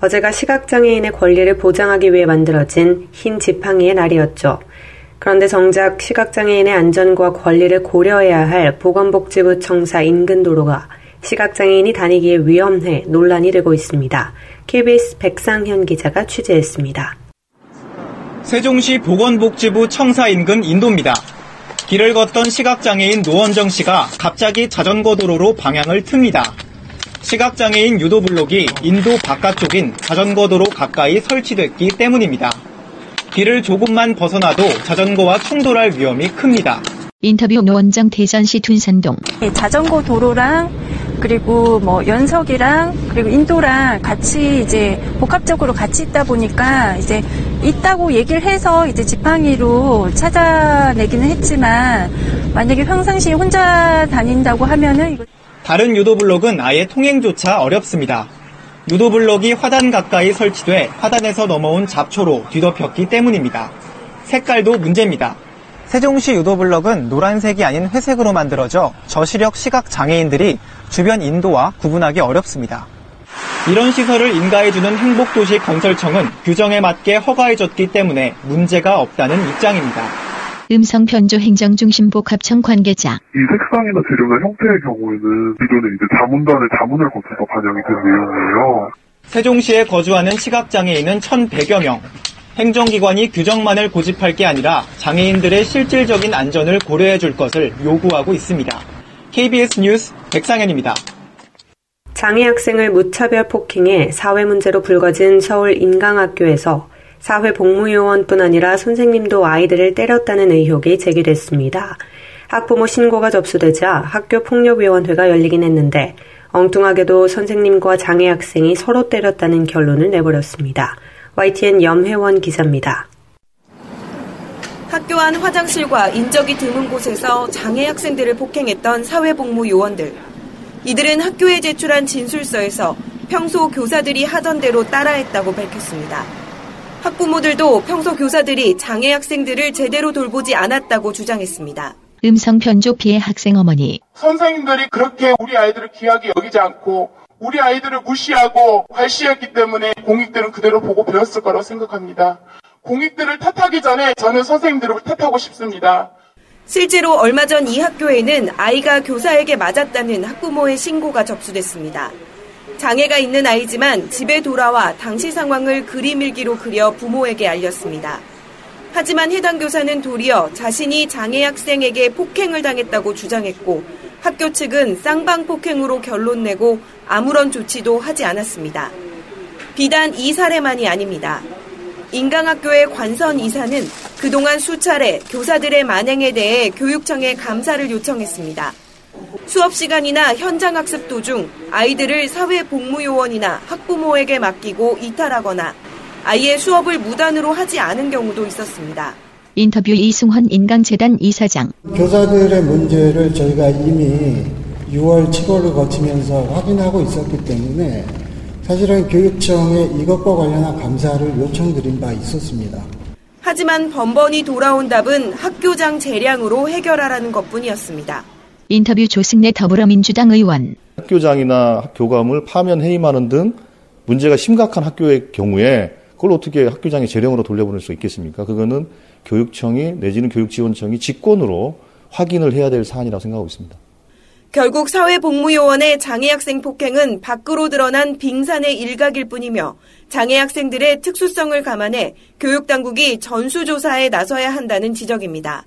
어제가 시각장애인의 권리를 보장하기 위해 만들어진 흰 지팡이의 날이었죠. 그런데 정작 시각장애인의 안전과 권리를 고려해야 할 보건복지부 청사 인근 도로가 시각장애인이 다니기에 위험해 논란이 되고 있습니다. KBS 백상현 기자가 취재했습니다. 세종시 보건복지부 청사 인근 인도입니다. 길을 걷던 시각장애인 노원정 씨가 갑자기 자전거 도로로 방향을 틉니다. 시각장애인 유도 블록이 인도 바깥쪽인 자전거 도로 가까이 설치됐기 때문입니다. 길을 조금만 벗어나도 자전거와 충돌할 위험이 큽니다. 인터뷰 노원정 대전시 둔산동. 자전거 도로랑 그리고 뭐 연석이랑 그리고 인도랑 같이 이제 복합적으로 같이 있다 보니까 이제 있다고 얘기를 해서 이제 지팡이로 찾아내기는 했지만 만약에 평상시에 혼자 다닌다고 하면은 이거 다른 유도 블록은 아예 통행조차 어렵습니다. 유도 블록이 화단 가까이 설치돼 화단에서 넘어온 잡초로 뒤덮였기 때문입니다. 색깔도 문제입니다. 세종시 유도블럭은 노란색이 아닌 회색으로 만들어져 저시력 시각 장애인들이 주변 인도와 구분하기 어렵습니다. 이런 시설을 인가해주는 행복도시 건설청은 규정에 맞게 허가해줬기 때문에 문제가 없다는 입장입니다. 음성 변조 행정 중심 복합청 관계자. 이 색상이나 재료나 형태의 경우에는 기존에 이제 자문단의 자문을 거쳐서 반영이 된 내용이에요. 세종시에 거주하는 시각장애인은 1,100여 명. 행정기관이 규정만을 고집할 게 아니라 장애인들의 실질적인 안전을 고려해 줄 것을 요구하고 있습니다. KBS 뉴스 백상현입니다. 장애 학생을 무차별 폭행해 사회 문제로 불거진 서울 인강학교에서 사회 복무요원뿐 아니라 선생님도 아이들을 때렸다는 의혹이 제기됐습니다. 학부모 신고가 접수되자 학교폭력위원회가 열리긴 했는데 엉뚱하게도 선생님과 장애 학생이 서로 때렸다는 결론을 내버렸습니다. YTN 염혜원 기자입니다. 학교 안 화장실과 인적이 드문 곳에서 장애 학생들을 폭행했던 사회복무 요원들. 이들은 학교에 제출한 진술서에서 평소 교사들이 하던 대로 따라했다고 밝혔습니다. 학부모들도 평소 교사들이 장애 학생들을 제대로 돌보지 않았다고 주장했습니다. 음성 변조 피해 학생 어머니. 선생님들이 그렇게 우리 아이들을 귀하게 여기지 않고 우리 아이들을 무시하고 괄시했기 때문에 공익들은 그대로 보고 배웠을 거라고 생각합니다. 공익들을 탓하기 전에 저는 선생님들을 탓하고 싶습니다. 실제로 얼마 전 이 학교에는 아이가 교사에게 맞았다는 학부모의 신고가 접수됐습니다. 장애가 있는 아이지만 집에 돌아와 당시 상황을 그림 일기로 그려 부모에게 알렸습니다. 하지만 해당 교사는 도리어 자신이 장애 학생에게 폭행을 당했다고 주장했고 학교 측은 쌍방 폭행으로 결론 내고 아무런 조치도 하지 않았습니다. 비단 이 사례만이 아닙니다. 인강학교의 관선 이사는 그동안 수차례 교사들의 만행에 대해 교육청에 감사를 요청했습니다. 수업 시간이나 현장 학습 도중 아이들을 사회 복무요원이나 학부모에게 맡기고 이탈하거나 아예 수업을 무단으로 하지 않은 경우도 있었습니다. 인터뷰 이승헌 인강재단 이사장. 교사들의 문제를 저희가 이미 6월, 7월을 거치면서 확인하고 있었기 때문에 사실은 교육청에 이것과 관련한 감사를 요청드린 바 있었습니다. 하지만 번번이 돌아온 답은 학교장 재량으로 해결하라는 것뿐이었습니다. 인터뷰 조승래 더불어민주당 의원. 학교장이나 교감을 파면 해임하는 등 문제가 심각한 학교의 경우에 그걸 어떻게 학교장의 재량으로 돌려보낼 수 있겠습니까? 그거는 교육청이 내지는 교육지원청이 직권으로 확인을 해야 될 사안이라고 생각하고 있습니다. 결국 사회복무요원의 장애학생 폭행은 밖으로 드러난 빙산의 일각일 뿐이며 장애학생들의 특수성을 감안해 교육당국이 전수조사에 나서야 한다는 지적입니다.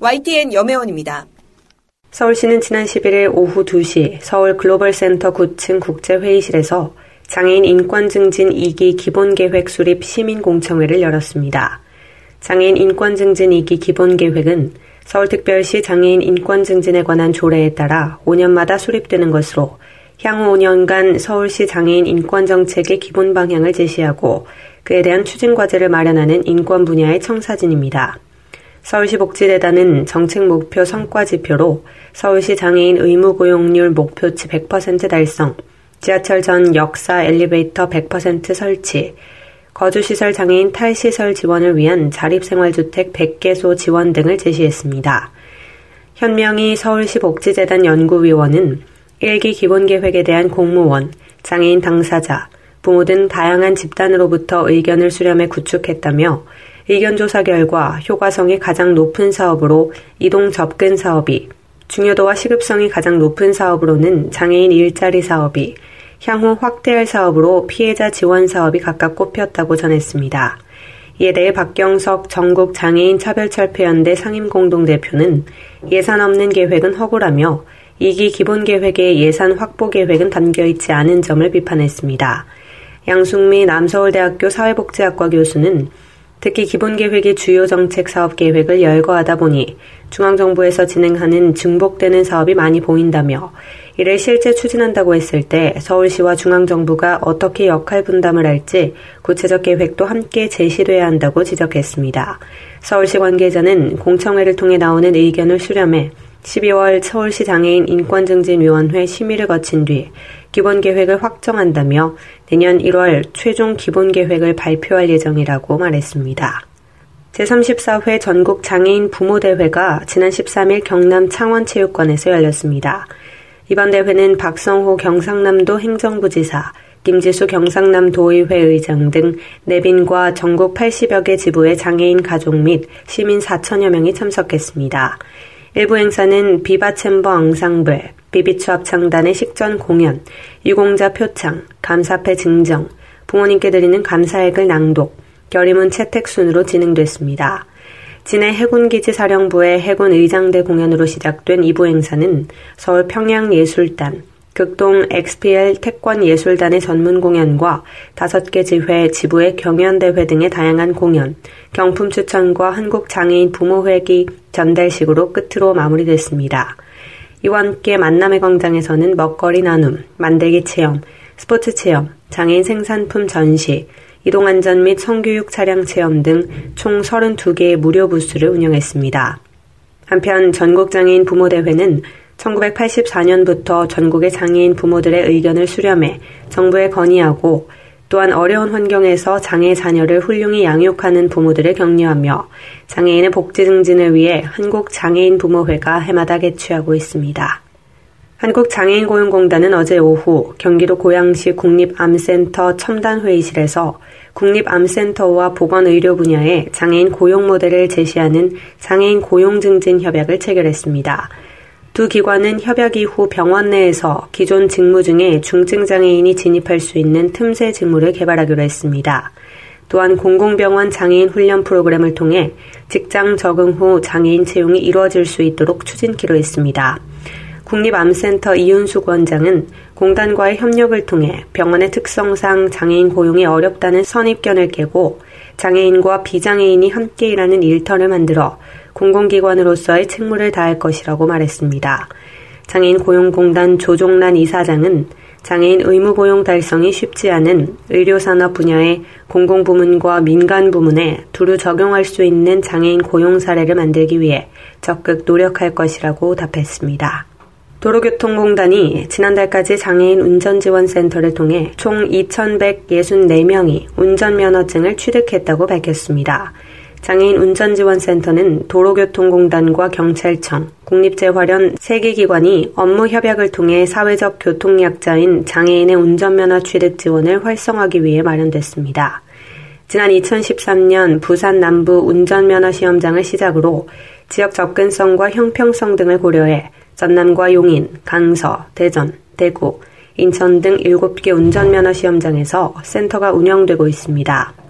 YTN 염혜원입니다. 서울시는 지난 11일 오후 2시 서울 글로벌센터 9층 국제회의실에서 장애인 인권 증진 2기 기본계획 수립 시민공청회를 열었습니다. 장애인 인권 증진 2기 기본계획은 서울특별시 장애인 인권 증진에 관한 조례에 따라 5년마다 수립되는 것으로 향후 5년간 서울시 장애인 인권 정책의 기본 방향을 제시하고 그에 대한 추진 과제를 마련하는 인권 분야의 청사진입니다. 서울시 복지재단은 정책 목표 성과 지표로 서울시 장애인 의무 고용률 목표치 100% 달성, 지하철 전 역사 엘리베이터 100% 설치, 거주시설 장애인 탈시설 지원을 위한 자립생활주택 100개소 지원 등을 제시했습니다. 현명희 서울시 복지재단 연구위원은 일기 기본계획에 대한 공무원, 장애인 당사자, 부모 등 다양한 집단으로부터 의견을 수렴해 구축했다며 의견 조사 결과 효과성이 가장 높은 사업으로 이동 접근 사업이, 중요도와 시급성이 가장 높은 사업으로는 장애인 일자리 사업이, 향후 확대할 사업으로 피해자 지원 사업이 각각 꼽혔다고 전했습니다. 이에 대해 박경석 전국 장애인 차별철폐연대 상임공동대표는 예산 없는 계획은 허구라며 2기 기본 계획에 예산 확보 계획은 담겨 있지 않은 점을 비판했습니다. 양승미 남서울대학교 사회복지학과 교수는 특히 기본계획의 주요 정책 사업 계획을 열거하다 보니 중앙정부에서 진행하는 증복되는 사업이 많이 보인다며 이를 실제 추진한다고 했을 때 서울시와 중앙정부가 어떻게 역할 분담을 할지 구체적 계획도 함께 제시돼야 한다고 지적했습니다. 서울시 관계자는 공청회를 통해 나오는 의견을 수렴해 12월 서울시 장애인 인권증진위원회 심의를 거친 뒤 기본 계획을 확정한다며 내년 1월 최종 기본 계획을 발표할 예정이라고 말했습니다. 제34회 전국 장애인 부모대회가 지난 13일 경남 창원체육관에서 열렸습니다. 이번 대회는 박성호 경상남도 행정부지사, 김지수 경상남 도의회 의장 등 내빈과 전국 80여 개 지부의 장애인 가족 및 시민 4천여 명이 참석했습니다. 일부 행사는 비바 챔버 앙상블, 비비추 합창단의 식전 공연, 유공자 표창, 감사패 증정, 부모님께 드리는 감사액을 낭독, 결의문 채택 순으로 진행됐습니다. 진해 해군기지 사령부의 해군 의장대 공연으로 시작된 2부 행사는 서울 평양예술단, 극동 XPL 태권 예술단의 전문 공연과 다섯 개 지회 지부의 경연대회 등의 다양한 공연, 경품 추천과 한국장애인 부모회기 전달식으로 끝으로 마무리됐습니다. 이와 함께 만남의 광장에서는 먹거리 나눔, 만들기 체험, 스포츠 체험, 장애인 생산품 전시, 이동안전 및 성교육 차량 체험 등 총 32개의 무료 부스를 운영했습니다. 한편 전국장애인 부모대회는 1984년부터 전국의 장애인 부모들의 의견을 수렴해 정부에 건의하고 또한 어려운 환경에서 장애 자녀를 훌륭히 양육하는 부모들을 격려하며 장애인의 복지 증진을 위해 한국장애인 부모회가 해마다 개최하고 있습니다. 한국장애인고용공단은 어제 오후 경기도 고양시 국립암센터 첨단회의실에서 국립암센터와 보건의료 분야의 장애인 고용 모델을 제시하는 장애인 고용 증진 협약을 체결했습니다. 두 기관은 협약 이후 병원 내에서 기존 직무 중에 중증장애인이 진입할 수 있는 틈새 직무를 개발하기로 했습니다. 또한 공공병원 장애인 훈련 프로그램을 통해 직장 적응 후 장애인 채용이 이루어질 수 있도록 추진키로 했습니다. 국립암센터 이윤숙 원장은 공단과의 협력을 통해 병원의 특성상 장애인 고용이 어렵다는 선입견을 깨고 장애인과 비장애인이 함께 일하는 일터를 만들어 공공기관으로서의 책무를 다할 것이라고 말했습니다. 장애인 고용공단 조종란 이사장은 장애인 의무 고용 달성이 쉽지 않은 의료산업 분야의 공공부문과 민간부문에 두루 적용할 수 있는 장애인 고용 사례를 만들기 위해 적극 노력할 것이라고 답했습니다. 도로교통공단이 지난달까지 장애인 운전지원센터를 통해 총 2,164명이 운전면허증을 취득했다고 밝혔습니다. 장애인 운전지원센터는 도로교통공단과 경찰청, 국립재활연 3개 기관이 업무 협약을 통해 사회적 교통약자인 장애인의 운전면허 취득 지원을 활성화하기 위해 마련됐습니다. 지난 2013년 부산 남부 운전면허 시험장을 시작으로 지역 접근성과 형평성 등을 고려해 전남과 용인, 강서, 대전, 대구, 인천 등 7개 운전면허 시험장에서 센터가 운영되고 있습니다.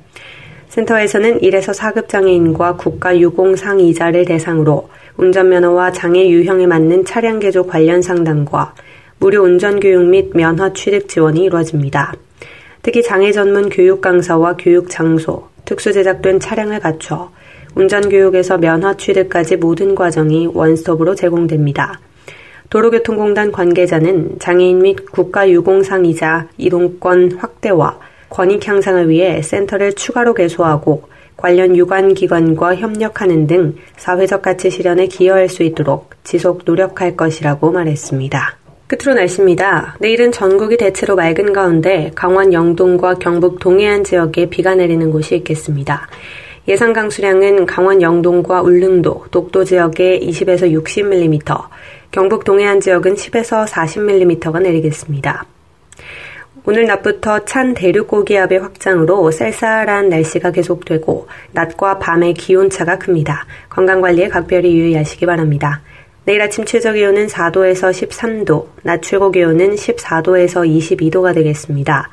센터에서는 1에서 4급 장애인과 국가 유공 상이자를 대상으로 운전면허와 장애 유형에 맞는 차량 개조 관련 상담과 무료 운전 교육 및 면허 취득 지원이 이루어집니다. 특히 장애 전문 교육 강사와 교육 장소, 특수 제작된 차량을 갖춰 운전 교육에서 면허 취득까지 모든 과정이 원스톱으로 제공됩니다. 도로교통공단 관계자는 장애인 및 국가유공상이자 이동권 확대와 권익 향상을 위해 센터를 추가로 개소하고 관련 유관 기관과 협력하는 등 사회적 가치 실현에 기여할 수 있도록 지속 노력할 것이라고 말했습니다. 끝으로 날씨입니다. 내일은 전국이 대체로 맑은 가운데 강원 영동과 경북 동해안 지역에 비가 내리는 곳이 있겠습니다. 예상 강수량은 강원 영동과 울릉도, 독도 지역에 20에서 60mm, 경북 동해안 지역은 10에서 40mm가 내리겠습니다. 오늘 낮부터 찬 대륙 고기압의 확장으로 쌀쌀한 날씨가 계속되고 낮과 밤의 기온차가 큽니다. 건강관리에 각별히 유의하시기 바랍니다. 내일 아침 최저 기온은 4도에서 13도, 낮 최고 기온은 14도에서 22도가 되겠습니다.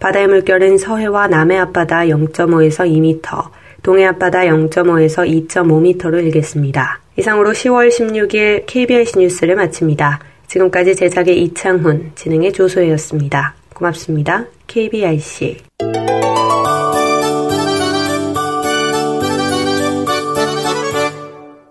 바다의 물결은 서해와 남해 앞바다 0.5에서 2m, 동해 앞바다 0.5에서 2.5m로 일겠습니다. 이상으로 10월 16일 KBS 뉴스를 마칩니다. 지금까지 제작의 이창훈, 진행의 조소혜였습니다. 고맙습니다. KBIC.